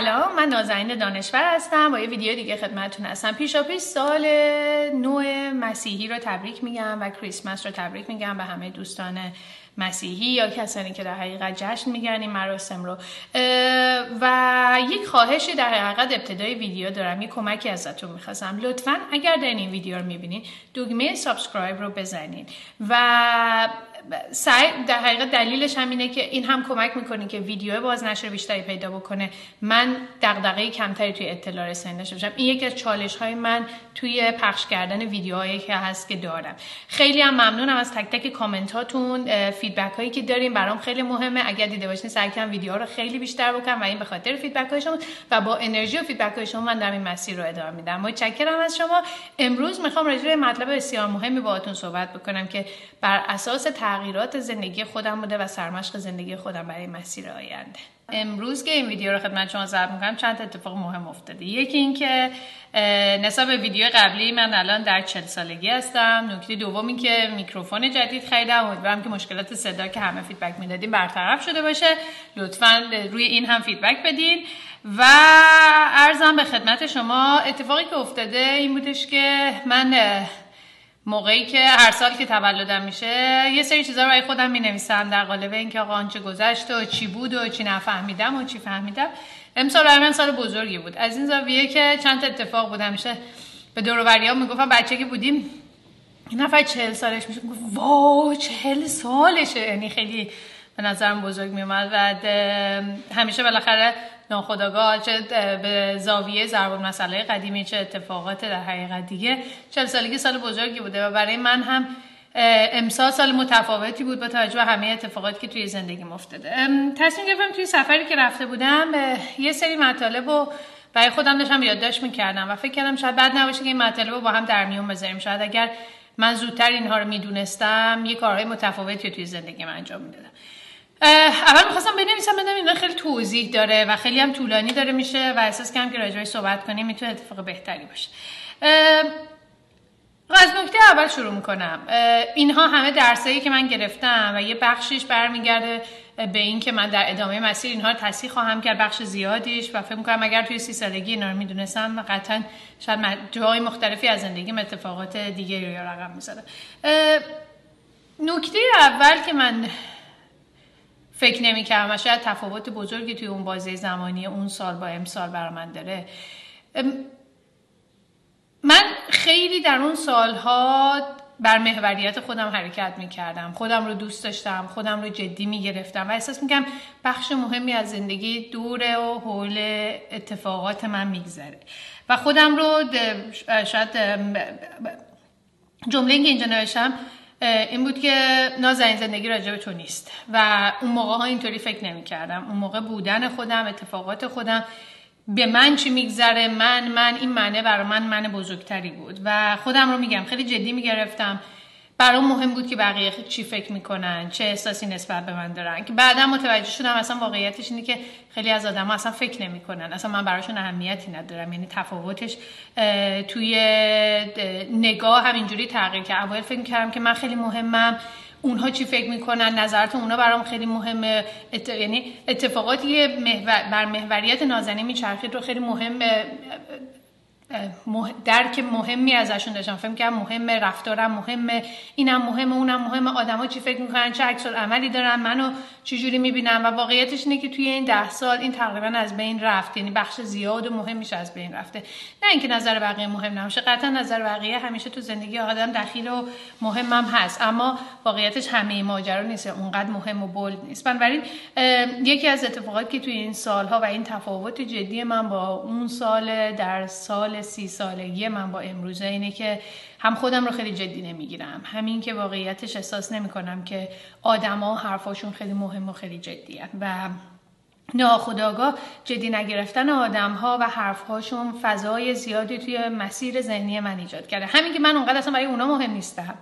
سلام من نازنین دانشور هستم. با یه ویدیو دیگه خدمتتون هستم. پیشا پیش سال نو مسیحی رو تبریک میگم و کریسمس رو تبریک میگم به همه دوستان مسیحی یا کسانی که در حقیقت جشن می‌گیرن این مراسم رو. و یک خواهشی در حقیقت ابتدای ویدیو دارم. یک کمکی ازتون می‌خواستم. لطفا اگر در این ویدیو رو می‌بینید دگمه subscribe رو بزنید و سعی در حقیقت دلیلش هم اینه که این هم کمک می‌کنه که ویدیو بازنشر بیشتری پیدا بکنه. من دغدغه کمتری توی اطلاع رسانی داشته باشم. این یکی از چالش های من توی پخش کردن ویدیوهایی که هست که دارم. خیلی هم ممنونم از تک تک کامنت هاتون feedback هایی که داریم برام خیلی مهمه. اگر دیده باشین سعی کنم ویدیوها رو خیلی بیشتر بکنم و این به خاطر feedback های شما و با انرژی و feedback های شما من در این مسیر رو ادامه میدم. متشکرم از شما. امروز می‌خوام راجع به مطلب بسیار مهمی باهاتون صحبت بکنم که بر اساس تغییرات زندگی خودم بوده و سرمشق زندگی خودم برای مسیر آینده. امروز که این ویدیو رو خدمت شما ضبط می‌کنم چند اتفاق مهم افتاده. یکی اینکه نسبت به ویدیو قبلی من الان در چل سالگی هستم. نکته دوم این که میکروفون جدید خریدم. امیدوارم که مشکلات صدا که همه feedback می‌دادین برطرف شده باشه. لطفا روی این هم feedback بدین. و عرضم به خدمت شما اتفاقی که افتاده این بودش که من موقعی که هر سال که تولدم میشه یه سری چیزا رو برای خودم می نویسم در قالب اینکه آقا آنچه گذشت و چی بود و چی نفهمیدم و چی فهمیدم. امسال برای من سال بزرگی بود. از این زاویه که چند اتفاق بود. همیشه به دور ها می‌گفتم بچه که بودیم این نفر چهل سالش میشه گفت واو چهل سالشه. یعنی خیلی به نظرم بزرگ میومد و همیشه بالاخره ناخداگاه چه به زاویه ضرب مسئله قدیمی چه اتفاقات در حقیقت دیگه. چل سالگی سال بزرگی بوده و برای من هم امسال سال متفاوتی بود با توجه به همه اتفاقاتی که توی زندگی افتاده. تصمیم گرفتم توی سفری که رفته بودم یه سری مطالب و برای خودم داشتم یادداشت می‌کردم و فکر کردم شاید بد نباشه که این مطالب رو با هم در میون بذاریم. شاید اگر من زودتر اینها رو می‌دونستم یه کارهای متفاوتی توی زندگی من انجام می‌دادم. اول می‌خواستم بنویسم بدم اینا خیلی توضیح داره و خیلی هم طولانی داره میشه و احساس کنم که راجعش صحبت کنیم می‌تونه اتفاق بهتری باشه. از نکته اول شروع می‌کنم. اینها همه درسایی که من گرفتم و یه بخشش برمیگرده به این که من در ادامه مسیر اینها رو تصحیح خواهم کرد بخش زیادیش و فکر می‌کنم اگر توی سی سالگی اینا رو می‌دونستم قطعا شاید جاهای مختلفی از زندگی اتفاقات دیگری رو رقم می‌زدم. نکته اول که من فکر نمی‌کردم و شاید تفاوت بزرگی توی اون بازه زمانی اون سال با امسال برای من داره. من خیلی در اون سالها بر محوریت خودم حرکت می‌کردم خودم رو دوست داشتم خودم رو جدی می‌گرفتم و احساس می‌کنم بخش مهمی از زندگی دوره و حول اتفاقات من میگذره و خودم رو شاید جمله اینجا نوشتم این بود که نازنین زندگی راجع به تو نیست. و اون موقع ها اینطوری فکر نمی کردم. اون موقع بودن خودم اتفاقات خودم به من چی میگذره من من این معنی برای من من بزرگتری بود. و خودم رو میگم خیلی جدی می‌گرفتم. برام مهم بود که بقیه چی فکر می‌کنن چه احساسی نسبت به من دارن. که بعدا متوجه شدم اصلا واقعیتش اینه که خیلی از آدم اصلا فکر نمی‌کنن. اصلا من براشون اهمیتی ندارم. یعنی تفاوتش توی نگاه همینجوری تغییر کرد. اول فکر کردم که من خیلی مهمم. اونها چی فکر می‌کنن؟ نظرات اونا برام خیلی مهمه. یعنی اتفاقاتی بر محوریت نازنین میچرخید رو خیلی مهمه درک مهمی ازشون داشتم. فهم که مهمه رفتارم مهمه اینم مهمه اونم مهمه. آدما چی فکر می‌کنن؟ چه عکس عملی دارن؟ منو چجوری می‌بینن؟ و واقعیتش اینه که توی این ده سال این تقریبا از بین رفت. یعنی بخش زیاد و مهمیش از بین رفته. نه اینکه نظر بقیه مهم نباشه قطعا نظر بقیه همیشه تو زندگی آدم دخیل و مهمم هست. اما واقعیتش همه ماجرا نیست. اونقدر مهم و بولد نیست. بنابراین یکی از اتفاقاتی که توی این سالها و این تفاوت جدی من با اون سال در سال سی سالگی من با امروزه اینه که هم خودم رو خیلی جدی نمی‌گیرم. همین که واقعیتش احساس نمی‌کنم که آدما حرفاشون خیلی مهم و خیلی جدیه و ناخداگاه جدی نگرفتن آدم ها و حرف هاشون فضای زیادی توی مسیر ذهنی من ایجاد کرده. همین که من اونقدر اصلا برای اونا مهم نیستم.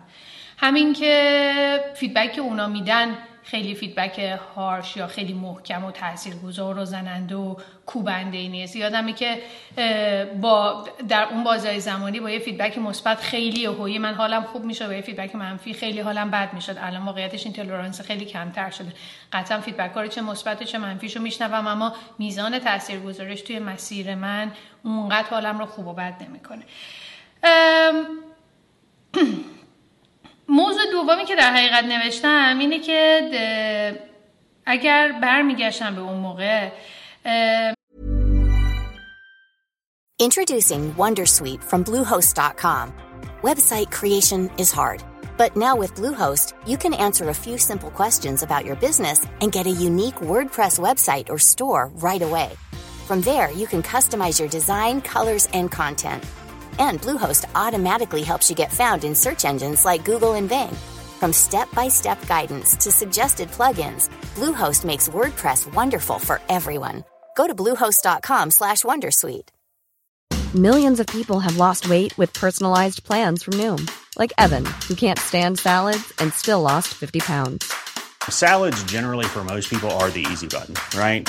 همین که feedback که اونا میدن خیلی feedback harsh یا خیلی محکم و تاثیرگذار و زننده و کوبنده ای نیست. یادمه که با در اون بازه‌ی زمانی با یه feedback مثبت خیلی هوی من حالم خوب میشه با یه feedback منفی خیلی حالم بد می‌شد. الان واقعیتش این tolerance خیلی کمتر شده. قطعا feedback ها چه مثبت چه منفیشو میشنوم اما میزان تاثیرگذاریش توی مسیر من اونقدر حالم رو خوب و بد نمی‌کنه. موضوع دومی که در حقیقت نوشتم اینه که اگر برمیگشتم به اون موقع Introducing Wondersuite from Bluehost.com. Website creation is hard, but now with Bluehost, you can answer a few simple questions about your business and get a unique WordPress website or store right away. From there, you can customize your design, colors, and content And Bluehost automatically helps you get found in search engines like Google and Bing. From step-by-step guidance to suggested plugins, Bluehost makes WordPress wonderful for everyone. Go to bluehost.com/wondersuite. Millions of people have lost weight with personalized plans from Noom, like Evan, who can't stand salads and still lost 50 pounds. Salads generally for most people are the easy button, right?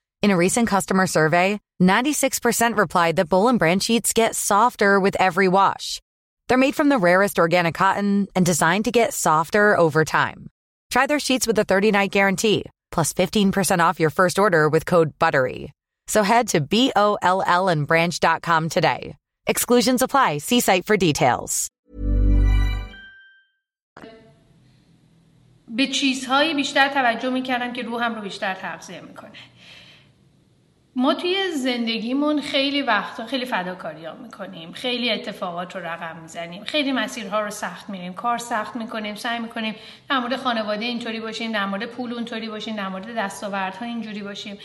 In a recent customer survey, 96% replied that Bowl and Branch sheets get softer with every wash. They're made from the rarest organic cotton and designed to get softer over time. Try their sheets with a 30-night guarantee, plus 15% off your first order with code BUTTERY. So head to B-O-L-L and branch.com today. Exclusions apply. See site for details. به چیزهایی بیشتر توجه میکردم که روحم رو بیشتر تغذیه میکنه. ما توی زندگیمون خیلی وقتا خیلی فداکاری ها می‌کنیم. خیلی اتفاقات رو رقم می‌زنیم. خیلی مسیرها رو سخت میریم. کار سخت می‌کنیم. سعی می‌کنیم در مورد خانواده اینطوری باشیم در مورد پول اونطوری باشیم در مورد دستاوردها اینجوری باشیم.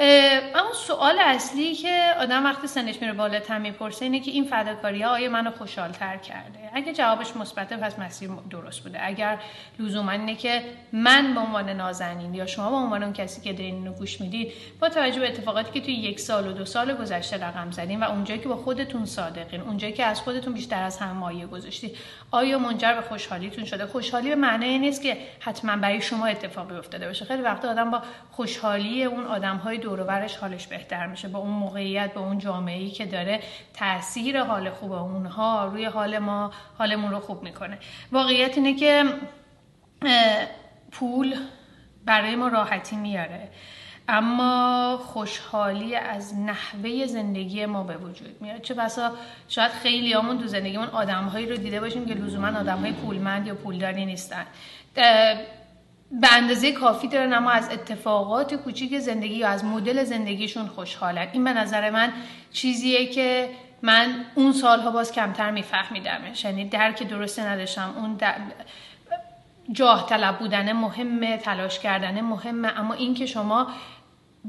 اما سوال اصلی که آدم وقتی سنش میره بالاتر می‌پرسه اینه که این فداکاری آیا منو خوشحالتر کرده؟ اگه جوابش مثبته پس مسیر درست بوده. اگر لزوما اینه که من به عنوان نازنین یا شما به عنوان اون کسی که دارین اینو گوش می‌دید با توجه به اتفاقاتی که توی یک سال و دو سال گذشته رقم زدین و اونجایی که با خودتون صادقین اونجایی که از خودتون بیشتر از هم مایه گذاشتید آیا منجر به خوشحالیتون شده؟ خوشحالی به معنی نیست که حتما برای شما اتفاقی افتاده باشه. خیلی وقتا آدم با خوشحالی اون آدمهای دور حالش بهتر میشه. با اون موقعیت با اون جامعه ای که داره تاثیر حال خوب اونها روی حال ما حالمون رو خوب می‌کنه. واقعیت اینه که پول برای ما راحتی میاره. اما خوشحالی از نحوه زندگی ما به وجود میاد. چه بسا شاید خیلی همون تو زندگیمون آدمهایی رو دیده باشیم که لزوما آدمهای پولمند یا پولداری نیستن. به اندازه کافی دارن اما از اتفاقات کوچیک زندگی یا از مدل زندگیشون خوشحالن. این به نظر من چیزیه که من اون سالها باز کمتر میفهمیدمش. یعنی درک درسته نداشتم. اون جاه طلب بودن مهمه تلاش کردن مهمه. اما این که شما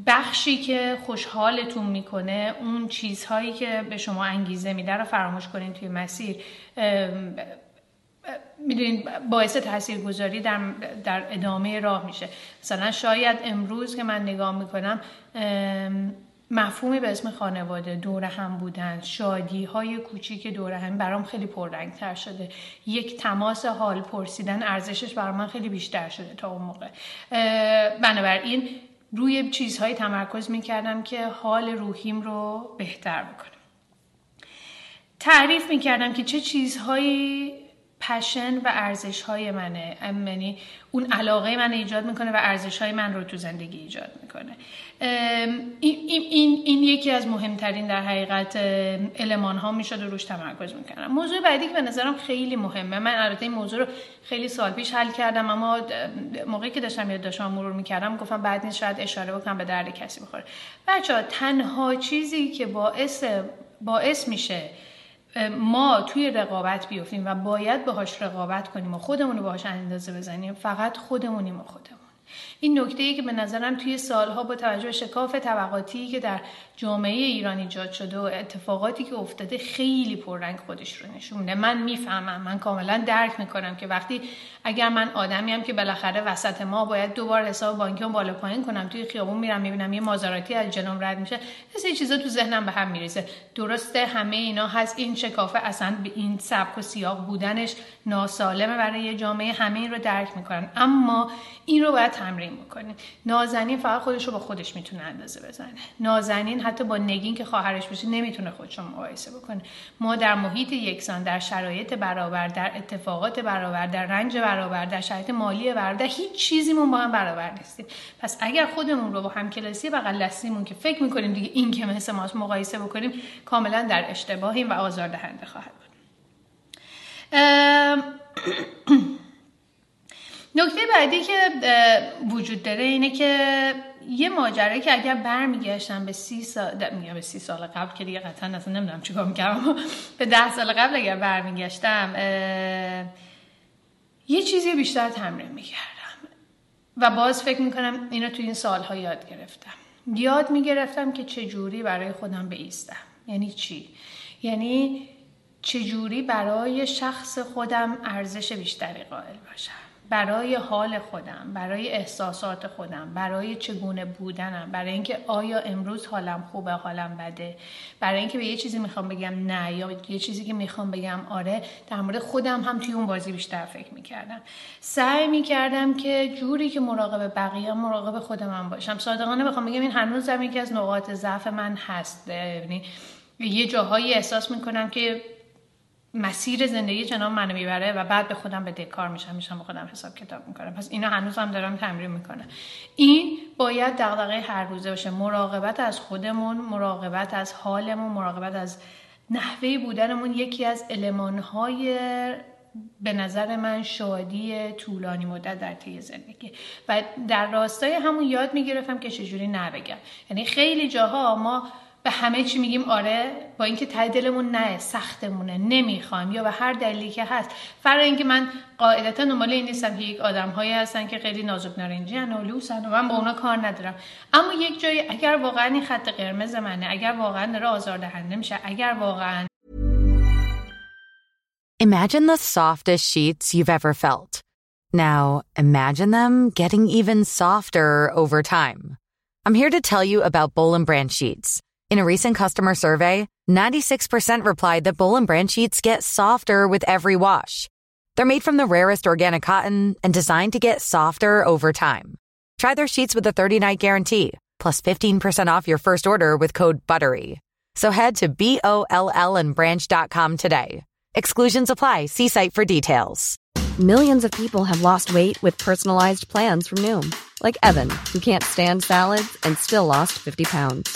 بخشی که خوشحالتون می‌کنه اون چیزهایی که به شما انگیزه میده رو فراموش کنین توی مسیر. می‌دونید باعث تاثیرگذاری در, در ادامه راه میشه. مثلا شاید امروز که من نگاه می‌کنم مفهومی به اسم خانواده دور هم بودن شادی های کوچیک دور هم برام خیلی پررنگ تر شده. یک تماس حال پرسیدن ارزشش برای من خیلی بیشتر شده تا اون موقع. بنابراین روی چیزهایی تمرکز می‌کردم که حال روحیم رو بهتر بکنم تعریف می‌کردم که چه چیزهایی پشن و ارزش های منه یعنی اون علاقه من ایجاد می‌کنه و ارزش های من رو تو زندگی ایجاد می‌کنه. این, این, این یکی از مهمترین در حقیقت علمان ها می‌شد و روش تمرکز می‌کنم موضوع بعدی که به نظرم خیلی مهمه. من البته این موضوع رو خیلی سال پیش حل کردم اما موقعی که داشتم داشتم مرور می‌کردم گفتم بعد نیست شاید اشاره بکنم به درد کسی بخوره بچه ها تنها چیزی که باعث باعث میشه ما توی رقابت بیفتیم و باید باهاش رقابت کنیم و خودمون رو باهاش اندازه بزنیم. فقط خودمونیم و خودمون. این نکته ای که به نظرم توی سالها با توجه به شکاف طبقاتی که در جامعه ایران ایجاد شده و اتفاقاتی که افتاده خیلی پررنگ خودش رو نشون میده من می‌فهمم. من کاملا درک می‌کنم که وقتی اگر من آدمی هم که بالاخره وسط ما باید دوبار حساب بانکی بالا پایین کنم توی خیابون میرم می‌بینم یه مازاراتی از جلوم رد میشه یه چیزا تو ذهنم به هم میریزه. درسته همه اینا هست. این شکافه اصلا به این سبک و سیاق بودنش ناسالمه برای یه جامعه. همه این رو درک می‌کنن. اما این رو باید تمرین بکنیم نازنین فقط خودش رو با خودش می‌تونه اندازه بزنه. نازنین حتی با نگین که خواهرش بشه نمی‌تونه خودش رو مقایسه بکنه. ما در محیط یکسان در شرایط برابر در اتفاقات برابر در رنج برابر در شرایط مالی برابر هیچ چیزیمون با هم برابر نیستیم. پس اگر خودمون رو با هم کلاسی بغل دستیمون که فکر می‌کنیم دیگه این که مثل ماست مقایسه بکنیم کاملا در اشتباهیم و آزاردهنده خواهد بود. نکته بعدی که وجود داره اینه که یه ماجرا که اگر برمیگشتم به سی سال میگم به سی سال قبل که دیگه قطعا اصلا نمی‌دونم چیکار می‌کردم. به ده سال قبل اگر برمیگشتم یه چیزی بیشتر تمرین می‌کردم. و باز فکر می‌کنم اینو تو این سالها یاد گرفتم. یاد می‌گرفتم که چجوری برای خودم بیستم. یعنی چی؟ یعنی چجوری برای شخص خودم ارزش بیشتری قائل باشم. برای حال خودم برای احساسات خودم برای چگونه بودنم برای اینکه آیا امروز حالم خوبه حالم بده برای اینکه به یه چیزی می‌خوام بگم نه یا یه چیزی که می‌خوام بگم آره در مورد خودم هم توی اون بازی بیشتر فکر می‌کردم. سعی می‌کردم که جوری که مراقب بقیه مراقب خودم هم باشم. صادقانه بخوام بگم این هنوز هم یکی از نقاط ضعف من هست. یعنی یه جاهایی احساس می‌کنم که مسیر زندگی جناب منو می‌بره و بعد به خودم به دکار میشم میشم به خودم حساب کتاب می‌کنم. پس اینا هنوز هم دارم تمرین می‌کنم. این باید دغدغه هر روزه باشه. مراقبت از خودمون مراقبت از حالمون مراقبت از نحوه بودنمون یکی از المانهای به نظر من شادی طولانی مدت در طی زندگی. و در راستای همون یاد می‌گرفتم که چجوری نبگم. یعنی خیلی جاها ما به همه چی میگیم آره با اینکه ته دلمون نه سختمونه نمی‌خوایم یا به هر دلیلی که هست فرا اینکه من قاعدتا دنبال این نیستم که یک آدم هایی هستن که خیلی نازک نارنجی و لوسن و من با اونا کار ندارم اما یک جایی اگر واقعا این خط قرمز منه اگر واقعا داره آزاردهنده میشه اگر واقعا Imagine the softest sheets you've ever felt. Now, imagine them getting even softer over time. I'm here to tell you about Bowl and Branch sheets. In a recent customer survey, 96% replied that Bowl and Branch sheets get softer with every wash. They're made from the rarest organic cotton and designed to get softer over time. Try their sheets with a 30-night guarantee, plus 15% off your first order with code BUTTERY. So head to B-O-L-L and branch.com today. Exclusions apply. See site for details. Millions of people have lost weight with personalized plans from Noom, like Evan, who can't stand salads and still lost 50 pounds.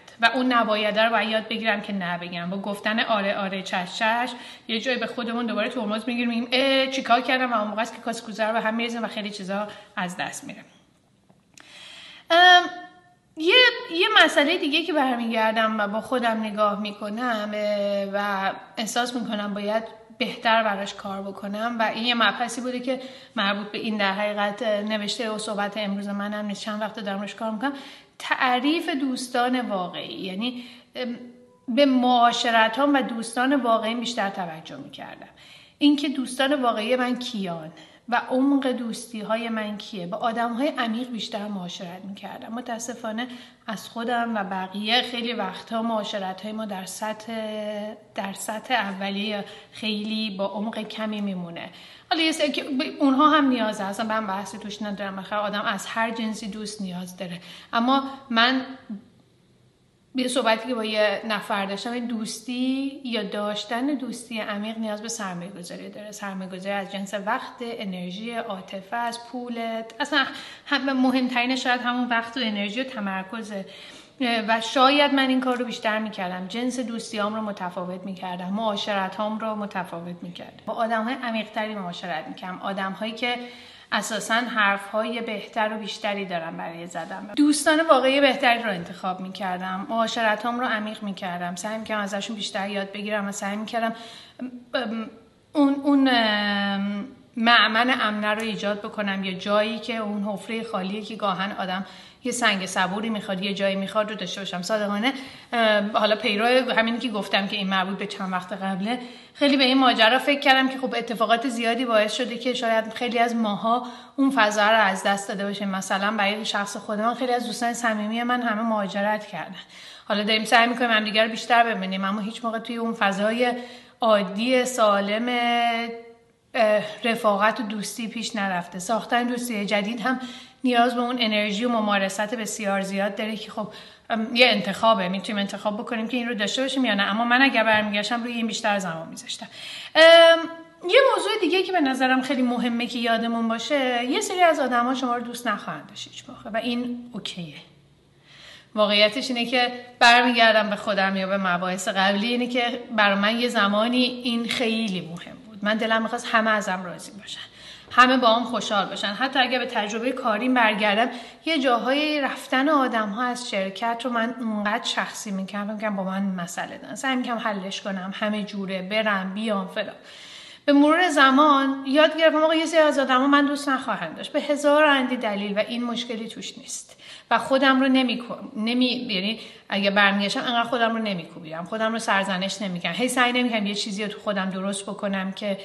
و اون نباید رو باید یاد بگیرم که نبگم با گفتن آره آره چش چش یه جایی به خودمون دوباره ترمز می‌گیریم. میگیم چیکار کردم؟ و اون موقع است که کاسکوزه رو هم میریزیم و خیلی چیزا از دست میره یه, یه مسئله دیگه که برمیگردم و با خودم نگاه می‌کنم و احساس می‌کنم باید بهتر براش کار بکنم و این یه مبحثی بوده که مربوط به این در حقیقت نوشته و صحبت امروز منم نیست. چند وقت دارم روش کار می‌کنم. تعریف دوستان واقعی. یعنی به معاشرت ها و دوستان واقعی بیشتر توجه می‌کردم. اینکه دوستان واقعی من کیان. و عمق دوستی های من کیه؟ با آدم های عمیق بیشتر معاشرت می‌کردم. متاسفانه از خودم و بقیه خیلی وقتها معاشرت های ما در سطح در سطح اولیه خیلی با عمق کمی میمونه. حالا یه که اونها هم نیاز هستن. من بحثی توش ندارم. بخیر آدم از هر جنسی دوست نیاز داره. اما من یه صحبتی که با یه نفر داشتم دوستی یا داشتن دوستی عمیق نیاز به سرمایه گذاری داره. سرمایه گذاری از جنس وقت انرژی عاطفه از پولت. اصلا هم مهمترین شاید همون وقت و انرژی و تمرکزه. و شاید من این کار رو بیشتر می‌کردم. جنس دوستیام رو متفاوت می‌کردم. معاشرت هم رو متفاوت می‌کردم. با آدم های عمیقتری معاشرت می‌کردم. آدم هایی که اساسا حرف های بهتر و بیشتری دارم برای زدن. دوستان واقعی بهتری رو انتخاب می‌کردم. معاشرت هم رو عمیق می‌کردم. سعی می‌کردم ازشون بیشتر یاد بگیرم و سعی می‌کردم اون اون معمن امنه رو ایجاد بکنم. یا جایی که اون حفره خالیه که گاهن آدم یه سنگ صبوری می‌خواد یه جایی می‌خواد رو داشته باشم. صادقانه حالا پیرو همینی که گفتم که این مربوط به چند وقت قبله خیلی به این ماجرا فکر کردم که خب اتفاقات زیادی باعث شده که شاید خیلی از ماها اون فضا رو از دست داده باشیم مثلا برای شخص خودمان خیلی از دوستان صمیمی من همه مهاجرت کردن. حالا داریم سعی می‌کنیم هم دیگر بیشتر ببینیم اما هیچ موقع توی اون فضای عادی سالم رفاقت و دوستی پیش نرفته. ساختن دوستی جدید هم نیاز به اون انرژی و ممارست بسیار زیاد داره که خب یه انتخابه. می‌تونیم انتخاب بکنیم که این رو داشته باشیم یا نه. اما من اگر برمیگشتم روی این بیشتر زمان میذاشتم. یه موضوع دیگه که به نظرم خیلی مهمه که یادمون باشه یه سری از آدما شما رو دوست نخواهند داشت هیچ و این اوکیه. واقعیتش اینه که برمیگردم به خودم یا به مباحث قبلی اینه که برای من یه زمانی این خیلی مهم من دلم می‌خواست همه ازم راضی باشن همه با هم خوشحال باشن. حتی اگر به تجربه کاریم برگردم یه جاهای رفتن آدم ها از شرکت رو من اونقدر شخصی می‌کردم که با من مسئله دارن. سعی می‌کنم حلش کنم همه جوره برم بیام فلان. به مرور زمان یاد گرفتم آقا یه سری از آدم من دوست نخواهند داشت. به هزار اندی دلیل و این مشکلی توش نیست. و خودم رو نمی نمی یعنی اگه برمیگشتم انقدر خودم رو نمیکوبیدم خودم رو سرزنش نمی‌کنم هی سعی نمی‌کنم یه چیزی رو تو خودم درست بکنم که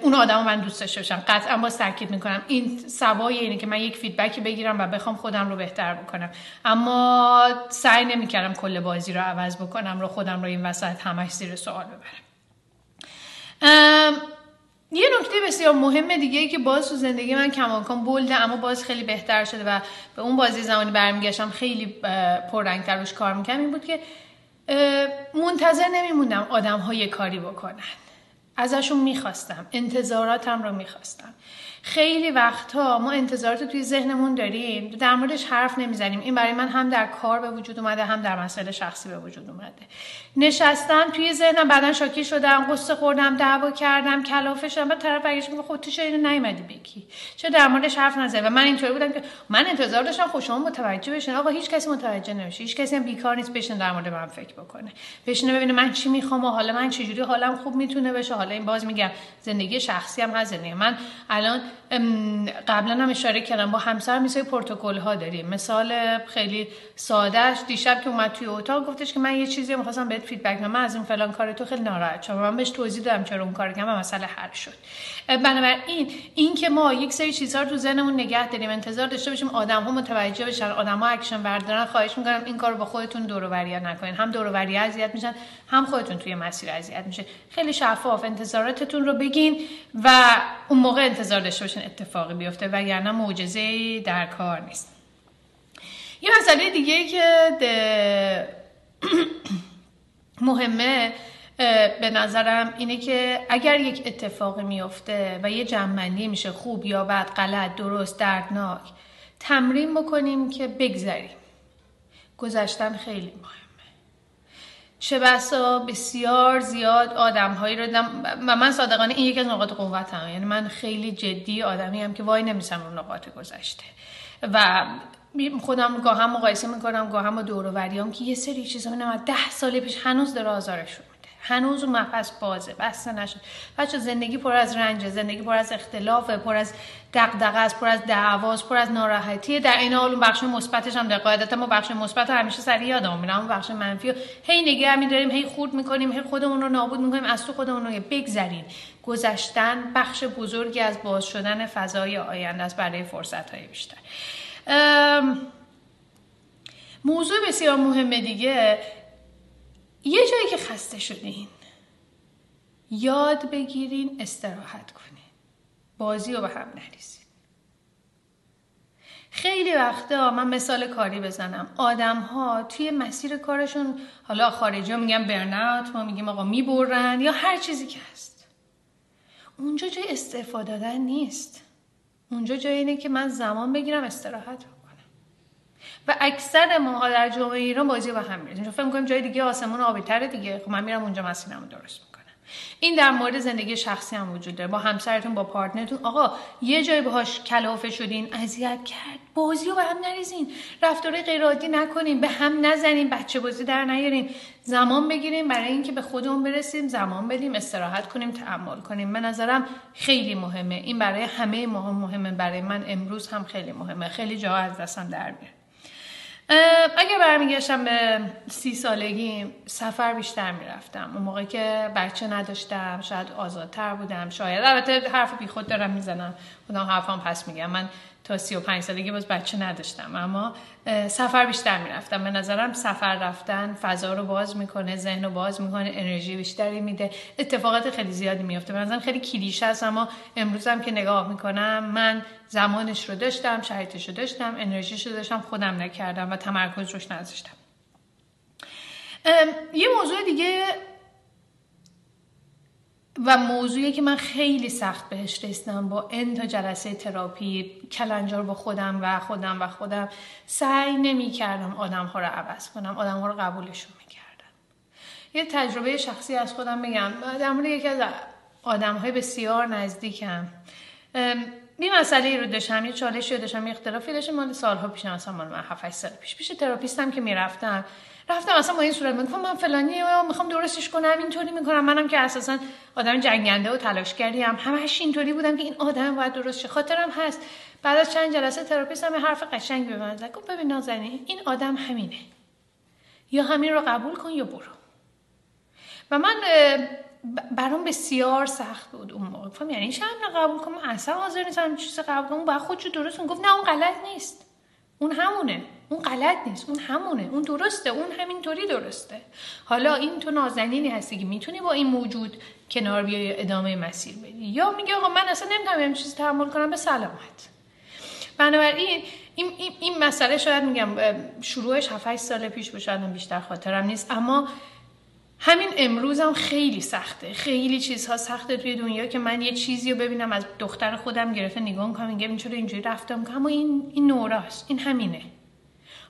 اون آدم من دوست داشته باشم. قطعا با تاکید می‌کنم. این سوای اینه که من یک فیدبکی بگیرم و بخوام خودم رو بهتر بکنم. اما سعی نمی‌کردم کل بازی رو عوض بکنم رو خودم رو این وسط همش زیر سوال ببرم. یه نکته بسیار مهم دیگه ای که باز تو زندگی من کماکان بلده اما باز خیلی بهتر شده و به اون بازی زمانی برمیگشتم خیلی پررنگتر روش کار می‌کنم این بود که منتظر نمیموندم آدم های کاری بکنن. ازشون می‌خواستم انتظاراتم رو می‌خواستم. خیلی وقتها ما انتظارات توی ذهنمون داریم در موردش حرف نمی‌زنیم. این برای من هم در کار به وجود اومده هم در مسئله شخصی به وجود اومده. نشستم توی ذهنم بعدا شاکی شدم قصه خوردم دعوا کردم کلافه شدم. بعد طرف برگشت میگه خود تو چرا اینو نیومدی بگی؟ چه در موردش حرف نزدی؟ و من اینطوری بودم که من انتظار داشتم خود شما متوجه بشین. آقا هیچ کسی متوجه نمیشه. هیچ کسی هم بیکار نیست بشین در مورد من فکر بکنه. بشینه ببینه من چی می‌خوام و حالا من چجوری حالم خوب می‌تونه بشه. حالا این باز میگم زندگی شخصی هم هست زندگی. من الان قبلا هم اشاره کردم با همسر میسای پروتکل ها داریم. مثال خیلی سادهش دیشب که اومد توی اتاق گفتش که من یه چیزی می‌خواستم بهت فیدبک بدم. من از این فلان کار تو خیلی ناراحت شدم. من بهش توضیح دادم چرا اون کار کردم مسئله حل شد. بنابراین این که ما یک سری چیزها رو تو ذهنمون نگه داریم انتظار داشته باشیم آدم ها متوجه بشن آدم ها اکشن بردارن خواهش می‌کنم این کار رو با خودتون دور و نکنین. هم دور و اذیت میشن هم خودتون توی مسیر اذیت میشه خیلی شفاف انتظاراتتون رو بگین و اون موقع انتظار داشته اتفاقی بیفته وگرنه معجزه در کار نیست. یه مسئله دیگه که مهمه به نظرم اینه که اگر یک اتفاقی میفته و یه جمعنی میشه خوب یا بد غلط درست دردناک تمرین بکنیم که بگذریم. گذشتن خیلی مهمه. چه بسا بسیار زیاد آدم هایی رو دم و من صادقانه این یکی از نقاط قوتم یعنی من خیلی جدی آدمی هم که وای نمیسم رو نقاط گذشته. و خودم گاه هم مقایسه می‌کنم گاه هم با دوروریام که یه سری چیزا من ده سال پیش هنوز داره آزارشون هنوز اون مفصل بازه بسته نشد بچه زندگی پر از رنج زندگی پر از اختلافه پر از دغدغه است پر از دعواست پر از ناراحتی. در این حال اون بخش مثبتش هم در قاعدتا ما بخش مثبت همیشه سریع یادمون میره. اون بخش منفی هی نگه میداریم هی خورد می‌کنیم هی خودمون رو نابود می‌کنیم از تو خودمون رو بگذریم. گذشتن بخش بزرگی از باز شدن فضای آینده است برای فرصت های بیشتر موضوع بسیار مهم دیگه. یه جایی که خسته شدین. یاد بگیرین استراحت کنین. بازی رو به هم نریزین. خیلی وقتا من مثال کاری بزنم. آدم ها توی مسیر کارشون حالا خارجی ها میگن برنات ما میگیم آقا می‌برن یا هر چیزی که هست. اونجا جای استفاده دادن نیست. اونجا جای اینه که من زمان بگیرم استراحت بکنم و اکثر ما در جامعه ایران بازی با هم می‌رسیم فکر می‌کنیم جای دیگه آسمون آبی تره دیگه. خب من میرم اونجا مسیرمو درست این در مورد زندگی شخصی هم وجود داره. با همسرتون با پارتنرتون. آقا یه جای باهاش کلافه شدین اذیت کرد. بازی رو به هم نریزین. رفتار غیر نکنین. به هم نزنین. بچه بازی در نیارین. زمان بگیریم برای اینکه به خودمون برسیم زمان بدیم استراحت کنیم تعمل کنیم. به نظرم خیلی مهمه. این برای همه ما هم مهمه. برای من امروز هم خیلی مهمه. خیلی جا از دستم در میاد. اگر برمیگشتم به سی سالگی سفر بیشتر می‌رفتم. اون موقع که بچه نداشتم شاید آزادتر بودم. شاید البته حرف بی خود دارم می‌زنم. خودم حرفم پس میگم. من تا سی و پنج سالگی باز بچه نداشتم. اما سفر بیشتر می‌رفتم. به نظرم سفر رفتن فضا رو باز می‌کنه ذهن رو باز می‌کنه انرژی بیشتری میده. اتفاقات خیلی زیادی میفته به نظرم خیلی کلیشه است. اما امروزم که نگاه می‌کنم من زمانش رو داشتم شرایطش رو داشتم انرژیش رو داشتم خودم نکردم و تمرکز روش نذاشتم. یه موضوع دیگه و موضوعی که من خیلی سخت بهش رسیدم با ان تا جلسه تراپی کلنجار با خودم و خودم و خودم سعی نمی کردم آدم ها رو عوض کنم آدم ها رو قبولشون می کردم یه تجربه شخصی از خودم بگم در مورد یکی از آدم های بسیار نزدیکم. یه مسئله رو داشتم یه چالشی رو داشتم یه اختلافی داشتم مال سالها پیش مثلا من 7 سال پیش. پیش therapist م که می‌رفتم رفتم اصلا با این صورت می‌گفتم من فلانی می‌خوام درستش کنم اینطوری می‌کنم. منم که اساسا آدم جنگنده و تلاشگری هم همش اینطوری بودم که این آدم باید درست شه. خاطرم هست. بعد از چند جلسه therapist م حرف قشنگ به من زد. گفت ببین نازنین این آدم همینه. یا همین رو قبول کن یا برو. و من برام بسیار سخت بود اون موقع. یعنی چه قبول کنم؟ اصلا حاضر نیستم چیزی قبول کنم. باید خودشو درست گفت نه اون غلط نیست. اون همونه. اون غلط نیست. اون همونه. اون درسته. اون همینطوری درسته. حالا این تو نازنینی هستی که می‌تونی با این موجود کنار بیای ادامه مسیر بدی. یا میگه آقا من اصلا نمی‌تونم این چیزی تحمل کنم. به سلامت. بنابراین این, این, این مسئله شاید میگم شروعش 7 سال پیش باشه بیشتر خاطرم نیست. اما همین امروز هم خیلی سخته. خیلی چیزها سخته توی دنیا که من یه چیزی رو ببینم از دختر خودم گرفته نگاه کنم میگم چرا اینجوری رفتم؟ اما این این نوراست. این همینه.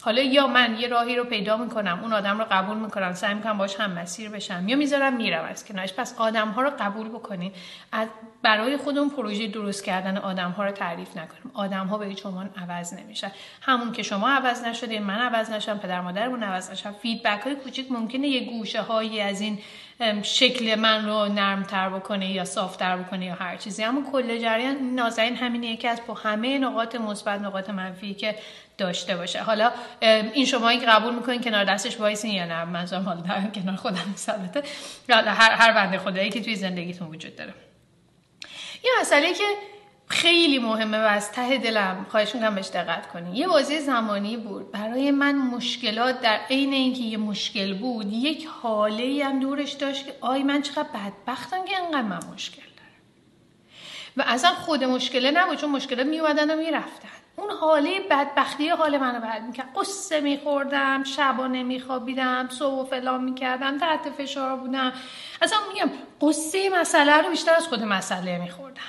حالا یا من یه راهی رو پیدا می‌کنم اون آدم رو قبول می‌کنم سعی می‌کنم باش هم مسیر بشم یا می‌ذارم میرم از کنارش. پس آدم ها رو قبول بکنین. از برای خودمون پروژه درست کردن آدم ها رو تعریف نکنیم. آدم ها به هیچ عنوان عوض نمیشن. همون که شما عوض نشدین من عوض نشم پدر مادرمون عوض نشم feedback های کوچیک ممکنه یه گوشه هایی از این شکل من رو نرمتر بکنه یا صافتر بکنه یا هر چیزی. اما کل جریان نازنین همینه یکی از با همه نقاط مثبت نقاط منفی که داشته باشه. حالا این شما که قبول می‌کنین کنار دستش وایسین یا نه؟ منظورم حالا در کنار خودم ثابته. هر هر بنده خدایی که توی زندگیتون وجود داره. یه مسئله که خیلی مهمه و از ته دلم خواهش می‌کنم بهش دقت کنی یه بازی زمانی بود. برای من مشکلات در عین اینکه یه مشکل بود یک حاله هم دورش داشت که آی من چقدر بدبختم که انقدر من مشکل دارم. و اصلا خود مشکله نبود چون مشکلات میومدن و می‌رفتن. اون حاله بدبختی حال منو بد می‌کرد. قصه میخوردم شبا نمیخوابیدم صبح و فلان می‌کردم تحت فشار بودم. اصلا میگم قصه مسئله رو بیشتر از خود مسئله میخوردم.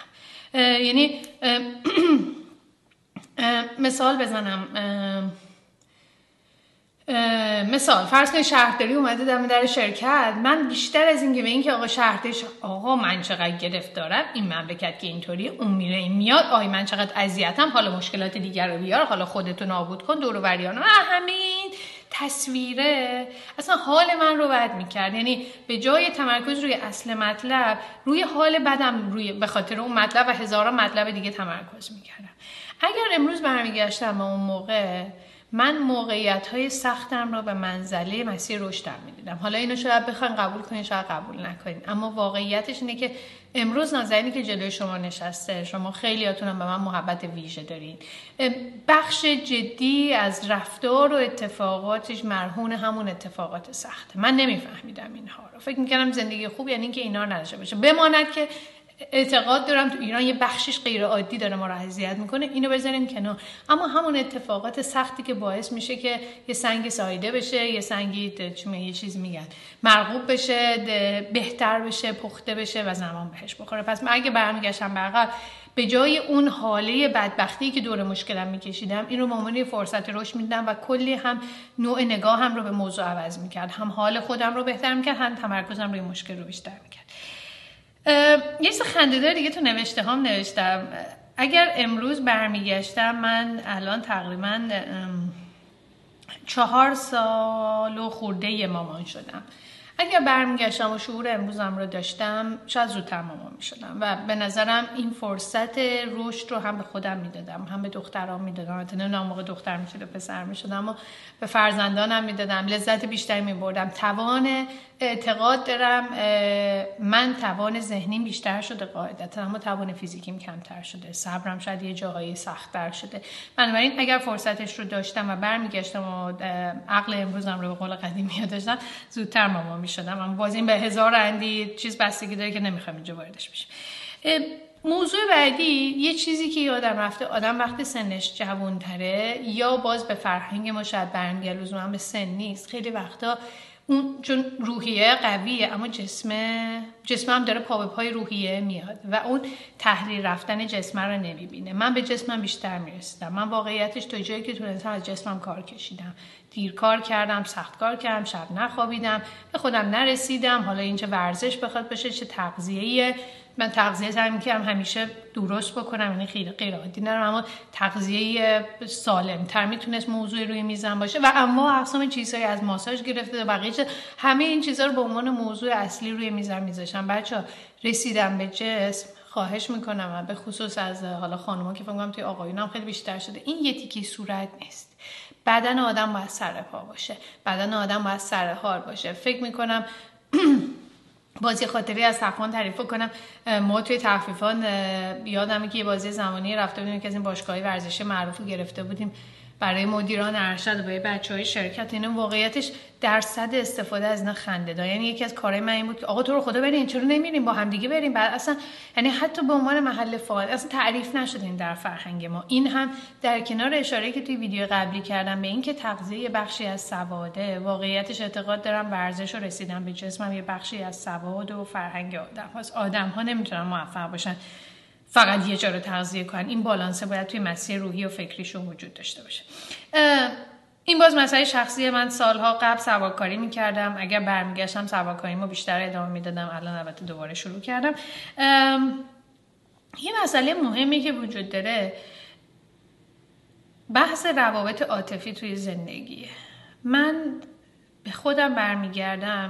یعنی مثال بزنم. مثال فرض کنید شهرداری اومده دم در شرکت. من بیشتر از اینکه به اینکه آقا شهرداری آقا من چقدر گرفت دارم این مملکت که اینطوری اون میره این میاد آی من چقدر اذیتم حالا مشکلات دیگر رو بیار حالا خودتو نابود کن دور و همین. تصویره اصلا حال من رو بد می‌کرد. یعنی به جای تمرکز روی اصل مطلب روی حال بدم روی به خاطر اون مطلب و هزاران مطلب دیگه تمرکز می‌کردم. اگر امروز برمیگشتم به اون موقع من موقعیت های سختم را به منزله مسیر رشدم می‌دیدم. حالا اینو شاید بخواین قبول کنین شاید قبول نکنین. اما واقعیتش اینه که امروز نازنینی که جلوی شما نشسته شما خیلیاتون به من محبت ویژه دارین. بخش جدی از رفتار و اتفاقاتش مرهون همون اتفاقات سخته. من نمیفهمیدم اینها رو. فکر می‌کردم زندگی خوب یعنی اینکه اینا نداشته باشه. بماند که اعتقاد دارم تو ایران یه بخشش غیر عادی داره ما رو اذیت می‌کنه. اینو بذاریم کنار. اما همون اتفاقات سختی که باعث میشه که یه سنگ سایده بشه یه سنگی یه چیز میگن. مرغوب بشه بهتر بشه پخته بشه و زمان بهش بخوره. پس من اگه برمیگشتم برقل به جای اون حاله بدبختی که دور مشکلم میکشیدم این رو به فرصت رشد میدم و کلی هم نوع نگاه هم رو به موضوع عوض می‌کرد. هم حال خودم رو بهتر می‌کرد هم تمرکزم روی مشکل رو بیشتر می‌کرد. یه چیز خنده دیگه تو نوشته هم نوشتم. اگر امروز برمیگشتم من الان تقریبا چهار سال و خورده مامان شدم. اگر برمیگشتم و شعور امروزم رو داشتم شاید زودتر مامان می‌شدم و به نظرم این فرصت رشد رو هم به خودم می‌دادم. هم به دخترام می‌دادم. البته نمی‌دونم موقع دختر می‌شد و پسر می‌شدم اما به فرزندانم می‌دادم. لذت بیشتری میبردم. توان اعتقاد دارم من توان ذهنیم بیشتر شده قاعدتا اما توان فیزیکیم کمتر شده صبرم شاید یه جاهایی سختتر شده. بنابراین اگر فرصتش رو داشتم و برمیگشتم و عقل امروزم رو به قول قدیمی داشتم زودتر مامان می‌شدم. اما باز این به هزار اندی چیز بستگی داره که نمی‌خوام اینجا واردش بشیم. موضوع بعدی یه چیزی که یادم رفته آدم وقتی سنش جوانتره یا باز به فرهنگ ما شاید برمیگرد لزوما به سن نیست خیلی وقتا اون چون روحیه قویه اما جسم جسم هم داره پا به پای روحیه میاد و اون تحلیل رفتن جسم رو نمی‌بینه. من به جسمم بیشتر می‌رسیدم. من واقعیتش تا جایی که تونستم از جسمم کار کشیدم. دیر کار کردم سخت کار کردم شب نخوابیدم به خودم نرسیدم. حالا اینچه ورزش بخواد بشه چه تغذیه من تغذیه سعی که همیشه درست بکنم یعنی خیلی غیر عادی نرم اما تغذیه سالم تر می‌تونست موضوع روی میزم باشه. و اما اقسام چیزهایی از ماساژ گرفته و بقیه همه این چیزها رو به عنوان موضوع اصلی روی میزم میذاشم بچه رسیدم به جسم خواهش می‌کنم و به خصوص از حالا خانوما که فکر توی آقایون خیلی بیشتر شده این یه تیکی صورت نیست. بدن آدم باید سر پا باشه. بدن آدم باید سر حال باشه. فکر می‌کنم بازی خاطری از تفان تعریف کنم. ما توی تخفیفان یادمه که یه بازی زمانی رفته بودیم که از این باشگاه ورزشی معروف گرفته بودیم. برای مدیران ارشد و برای بچه های شرکت. اینو واقعیتش درصد استفاده از اینا خنده دار. یعنی یکی از کارهای من این بود که آقا تو رو خدا بریم چرا نمیریم با هم دیگه بریم بعد اصلا یعنی حتی به عنوان محل فعال اصلا تعریف نشده این در فرهنگ ما. این هم در کنار اشاره که توی ویدیو قبلی کردم به اینکه تغذیه بخشی از سواده واقعیتش اعتقاد دارم ورزش و رسیدن به جسمم یه بخشی از سواد و فرهنگ آدم هاست. آدم ها نمی‌تونن موفق باشن. فقط یه جا رو تغذیه کنن این بالانسه باید توی مسیر روحی و فکریشون وجود داشته باشه. این باز مسئله شخصی من. سالها قبل سوارکاری می‌کردم. اگر برمیگشتم سوارکاری ما بیشتر ادامه می‌دادم. الان البته دوباره شروع کردم. یه مسئله مهمی که وجود داره بحث روابط عاطفی توی زندگیه. من به خودم برمیگردم.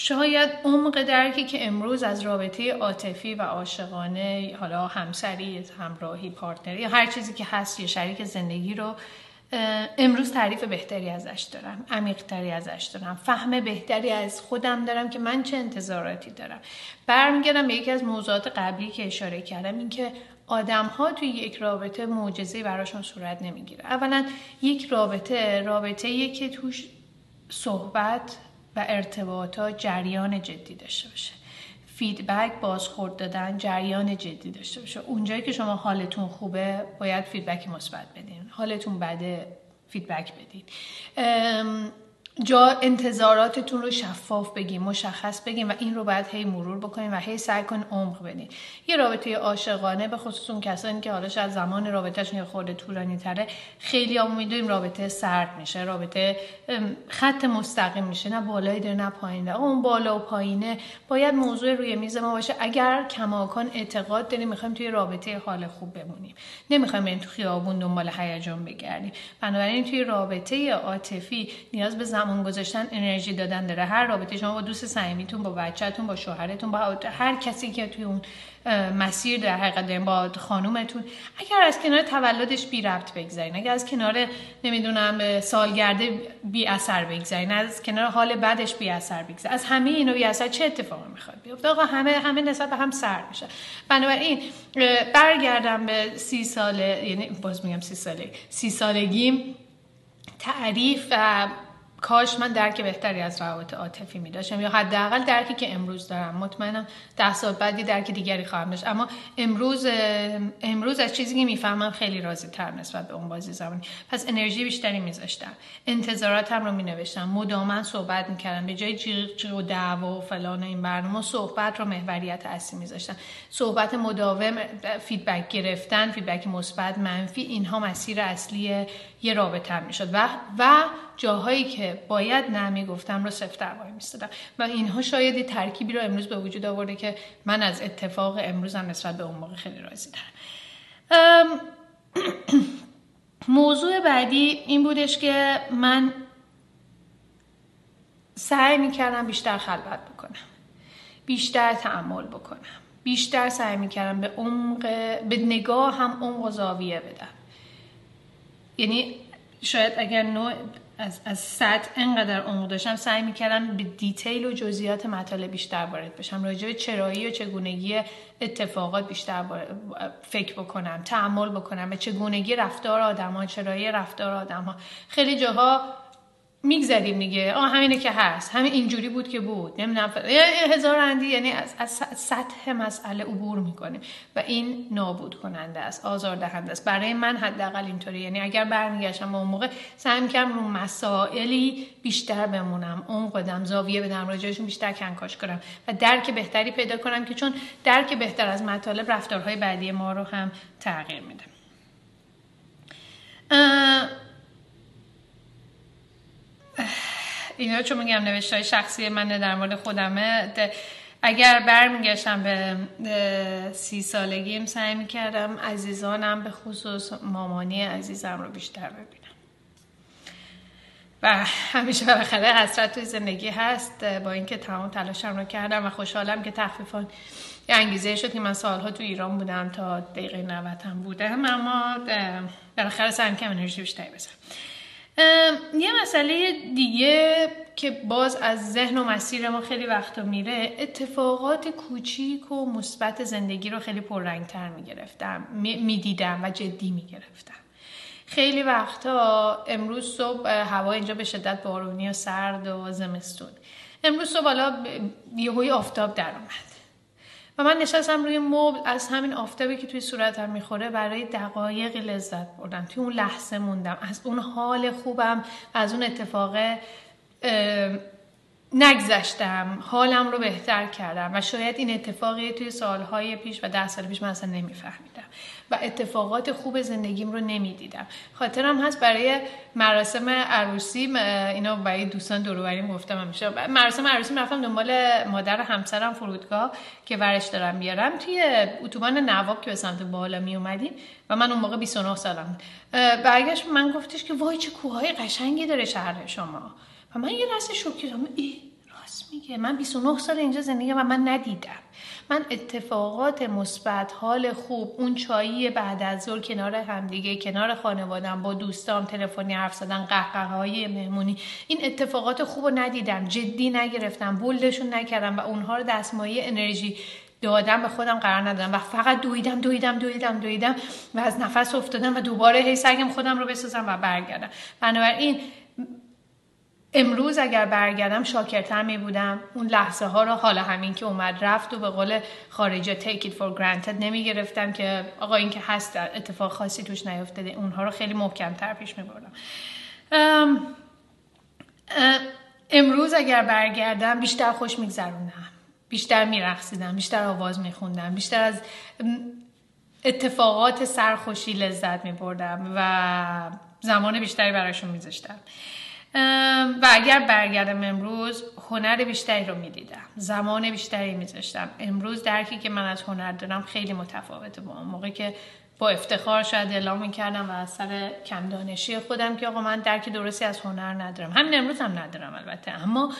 شاید عمق درکی که امروز از رابطه عاطفی و عاشقانه حالا همسری همراهی پارتنری هر چیزی که هست یه شریک زندگی رو امروز تعریف بهتری ازش دارم عمیقتری ازش دارم فهم بهتری از خودم دارم که من چه انتظاراتی دارم. برمیگردم به یکی از موضوعات قبلی که اشاره کردم اینکه آدم ها توی یک رابطه معجزه براشون صورت نمی‌گیره. اولا یک رابطه رابطه که توش صحبت و ارتباطات جریان جدی داشته باشه. feedback بازخورد دادن جریان جدی داشته باشه. اونجایی که شما حالتون خوبه باید feedback مثبت بدین. حالتون بده feedback بدین. جا انتظاراتتون رو شفاف بگیم مشخص بگیم و این رو باید هی مرور بکنیم و هی سعی کن عمق بدین. یه رابطه عاشقانه به خصوص اون کسانی که حالا شاید زمان رابطهشون یه خورده طولانی تره خیلی هم می‌دونیم رابطه سرد میشه رابطه خط مستقیم میشه نه بالایی داره نه پایین. اون بالا و پایینه باید موضوع روی میز ما باشه. اگر کماکان اعتقاد داریم می‌خوایم توی رابطه حال خوب بمونیم. نمی‌خوایم بریم تو خیابون دنبال هیجان بگردیم. بنابراین توی رابطه عاطفی نیاز به زمان زمان گذاشتن انرژی دادن داره. هر رابطه شما با دوست صمیمیتون با بچهتون با شوهرتون با هر کسی که توی اون مسیر در حقیقت با خانومتون اگر از کنار تولدش بی ربط بگذارین اگر از کنار نمی‌دونم سالگرده بی اثر بگذارین از کنار حال بعدش بی اثر بگذارین از همه اینو بی اثر چه اتفاقی می‌خواد بیفته؟ آقا همه همه نسبت به هم سر میشه. بنابراین برگردم به سی ساله یعنی باز میگم سی ساله سی سالگیم تعریف و کاش من درک بهتری از روابط عاطفی می داشتم یا حداقل درکی که امروز دارم. مطمئنم ده سال بعدی درک دیگری خواهم داشت. اما امروز امروز از چیزی که می‌فهمم خیلی راضی تر نسبت به اون بازی زمانی. پس انرژی بیشتری میذاشتم. انتظاراتم رو می نوشتم مداوم صحبت می‌کردم. به جای جیغ و دعوا و فلان این برنامه صحبت رو محوریت اصلی میذاشتم. صحبت مداوم فیدبک گرفتن فیدبک مثبت منفی اینها مسیر اصلی یه رابطه می‌شد. و و جاهایی که باید نه گفتم رو سفت‌تر وای میستادم. و اینها شاید یه ترکیبی رو امروز به وجود آورده که من از اتفاق امروزم نسبت به اون موقع خیلی راضی دارم موضوع بعدی این بودش که من سعی می‌کردم بیشتر خلوت بکنم. بیشتر تعمل بکنم. بیشتر سعی می‌کردم به عمق به نگاه هم عمق و زاویه بدم. یعنی شاید اگر نوع از, از سطح انقدر عمق داشتم سعی می‌کردم به دیتیل و جزئیات مطالب بیشتر وارد بشم. راجع به چرایی و چگونگی اتفاقات بیشتر فکر بکنم تعمل بکنم به چگونگی رفتار آدم ها چرایی رفتار آدم ها خیلی جاها میگذریم دیگه. آه همینه که هست. همین اینجوری بود که بود. نمی‌دونم. هزار اندی یعنی از, از سطح مسئله عبور می‌کنیم. و این نابود کننده است آزار دهنده است. برای من حداقل اینطوری. یعنی اگر برمیگشتم اون موقع سعی می‌کنم رو مسائلی بیشتر بمونم. اون قدم زاویه بدم راجعشون بیشتر کنکاش کنم. و درک بهتری پیدا کنم که چون درک بهتر از مطالب رفتارهای بعدی ما رو هم تغییر میده. اینا چون میگم نوشته های شخصی من در مورد خودمه اگر برمیگشتم به سی سالگیم سعی می‌کردم عزیزانم به خصوص مامانی عزیزم رو بیشتر ببینم. و همیشه بالاخره حسرت توی زندگی هست با اینکه تمام تلاشم رو کردم و خوشحالم که تخفیفان یه انگیزه شد که من سالها تو ایران بودم تا دقیقه نوتم بودم اما بالاخره سعی کم انرژی بیشتری بزنم یه مسئله دیگه که باز از ذهن و مسیر ما خیلی وقتا میره اتفاقات کوچیک و مثبت زندگی رو خیلی پررنگتر می‌گرفتم می‌دیدم و جدی می‌گرفتم. خیلی وقتا امروز صبح هوا اینجا به شدت بارونی و سرد و زمستون. امروز صبح حالا یهوی آفتاب در اومد. و من نشستم روی مبل از همین آفتابی که توی صورتم می‌خوره برای دقایقی لذت بردم. توی اون لحظه موندم. از اون حال خوبم از اون اتفاق نگذشتم. حالم رو بهتر کردم و شاید این اتفاقی توی سالهای پیش و ده سال پیش من اصلا نمیفهمیدم و اتفاقات خوب زندگیم رو نمی‌دیدم. خاطرم هست برای مراسم عروسی اینو برای دوستان دوروریم گفتم همیشه. مراسم عروسی رفتم دنبال مادر همسرم فرودگاه که ورش دارم بیارم. توی اتوبان نواب که به سمت بالا می اومدیم و من اون موقع 29 سالم برگشت من گفتش که وای چه کوههای قشنگی داره شهر شما. و من یه لحظه شوکه ای راست میگه. من 29 سال اینجا زندگی و من ندیدم. من اتفاقات مثبت حال خوب اون چایی بعد از ظهر کنار همدیگه کنار خانوادم با دوستام تلفنی حرف زدن قهقه های مهمونی. این اتفاقات خوب رو ندیدم. جدی نگرفتم. بولدشون نکردم و اونها رو دستمایه انرژی دادم. به خودم قرار ندادم. و فقط دویدم دویدم دویدم دویدم و از نفس افتادم و دوباره هی سگم خودم رو بسازم و برگردم. بنابراین امروز اگر برگردم شاکرتر می بودم. اون لحظه ها رو حالا همین که اومد رفت و به قول خارجه take it for granted نمی گرفتم که آقا این که هست اتفاق خاصی توش نیفتاده. اونها رو خیلی محکم تر پیش می بردم. امروز اگر برگردم بیشتر خوش میگذروندم بیشتر میرقصیدم بیشتر آواز میخوندم بیشتر از اتفاقات سرخوشی لذت می بردم و زمان بیشتری براشون میذاشتم. و اگر برگردم امروز هنر بیشتری رو می‌دیدم. زمان بیشتری میذاشتم. امروز درکی که من از هنر دارم خیلی متفاوته با اون موقع که با افتخار شاید اعلام می‌کردم و از سر کم دانشی خودم که آقا من درک درستی از هنر ندارم. همین امروز هم ندارم البته. اما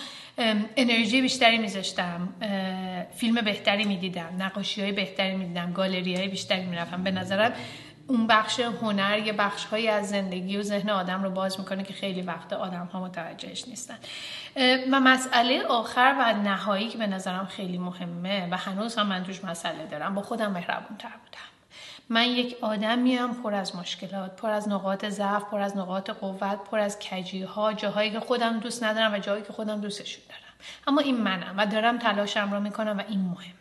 انرژی بیشتری میذاشتم. فیلم بهتری می‌دیدم. نقاشی های بهتری می‌دیدم. گالری های بیشتری می‌رفتم. به نظرم اون بخش هنر یه بخش هایی از زندگی و ذهن آدم رو باز می‌کنه که خیلی وقت آدم ها متوجهش نیستن. و مسئله آخر و نهایی که به نظرم خیلی مهمه و هنوز هم من توش مسئله دارم با خودم مهربون تر بودم. من یک آدمیم پر از مشکلات پر از نقاط ضعف پر از نقاط قوت پر از کجی ها جاهایی که خودم دوست ندارم و جاهایی که خودم دوستشون دارم. اما این منم و دارم تلاشم رو می‌کنم و این مهمه.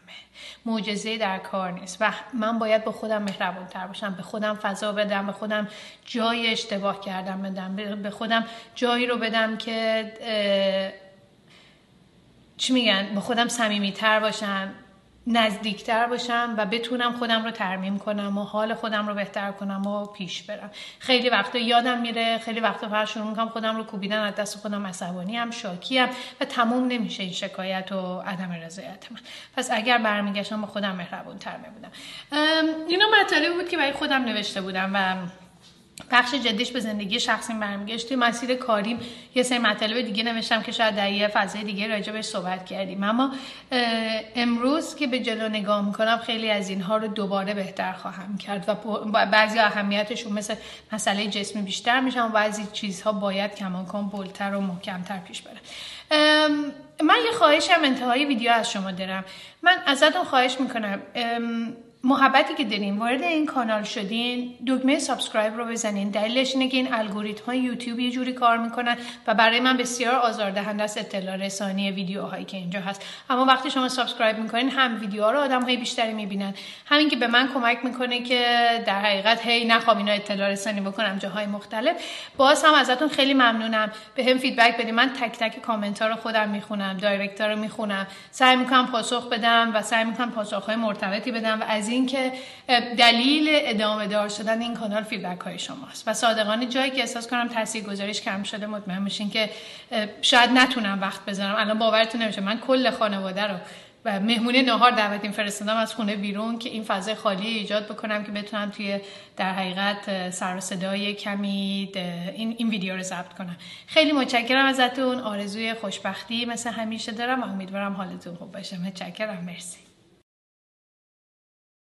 معجزه در کار نیست. و من باید به خودم مهربون تر باشم. به خودم فضا بدم به خودم جای اشتباه کردم بدم به خودم جایی رو بدم که چی میگن؟ به خودم تر باشم. نزدیکتر باشم و بتونم خودم رو ترمیم کنم و حال خودم رو بهتر کنم و پیش برم. خیلی وقتا یادم میره خیلی وقتا فقط شروع می‌کنم خودم رو کوبیدن از دست خودم عصبانی هم شاکی هم و تموم نمیشه این شکایت و عدم رضایت من. پس اگر برمیگشتم با خودم مهربون تر میبودم اینا مطالبی بود که برای خودم نوشته بودم و بخش جدیش به زندگی شخصی برمیگشت توی مسیر کاریم. یه سری مطالب دیگه نوشتم که شاید در یه فضای دیگه راجع بهش صحبت کردیم. اما امروز که به جلو نگاه می‌کنم خیلی از اینها رو دوباره بهتر خواهم کرد و بعضی اهمیتشون مثل مسئله جسمی بیشتر میشن و بعضی چیزها باید کماکان بلتر و محکمتر پیش بره. من یه خواهشم انتهای ویدیو از شما دارم. من ازتون خواهش می‌کنم. محبتی که دارین وارد این کانال شدین دکمه subscribe رو بزنین. دلیلش اینه که این الگوریتم های یوتیوب یه جوری کار می‌کنن و برای من بسیار آزاردهنده است اطلاع رسانی ویدیوهایی که اینجا هست. اما وقتی شما subscribe می‌کنین هم ویدیوها رو آدم های بیشتری می‌بینن. همین که به من کمک می‌کنه که در حقیقت هی نخوام اینا اطلاع رسانی بکنم جاهای مختلف. باز هم ازتون خیلی ممنونم. به هم feedback بدین. من تک تک کامنت ها رو خودم می‌خونم direct رو می‌خونم. سعی می‌کنم پاسخ بدم و سعی می‌کنم پاسخ های مرتبطی بدم و از اینکه دلیل ادامه دار شدن این کانال فیدبک های شماست. و صادقانه جایی که احساس کنم تاثیر گذاریش کم شده مطمئن بشین که شاید نتونم وقت بذارم. الان باورتون نمیشه من کل خانواده رو و مهمونی نهار دعوتیم فرستادم از خونه بیرون که این فضای خالی ایجاد بکنم که بتونم توی در حقیقت سر صدای کمی این, این ویدیو رو ضبط کنم. خیلی متشکرم ازتون. آرزوی خوشبختی مثل همیشه دارم و امیدوارم حالتون خوب باشه. متشکرم. مرسی.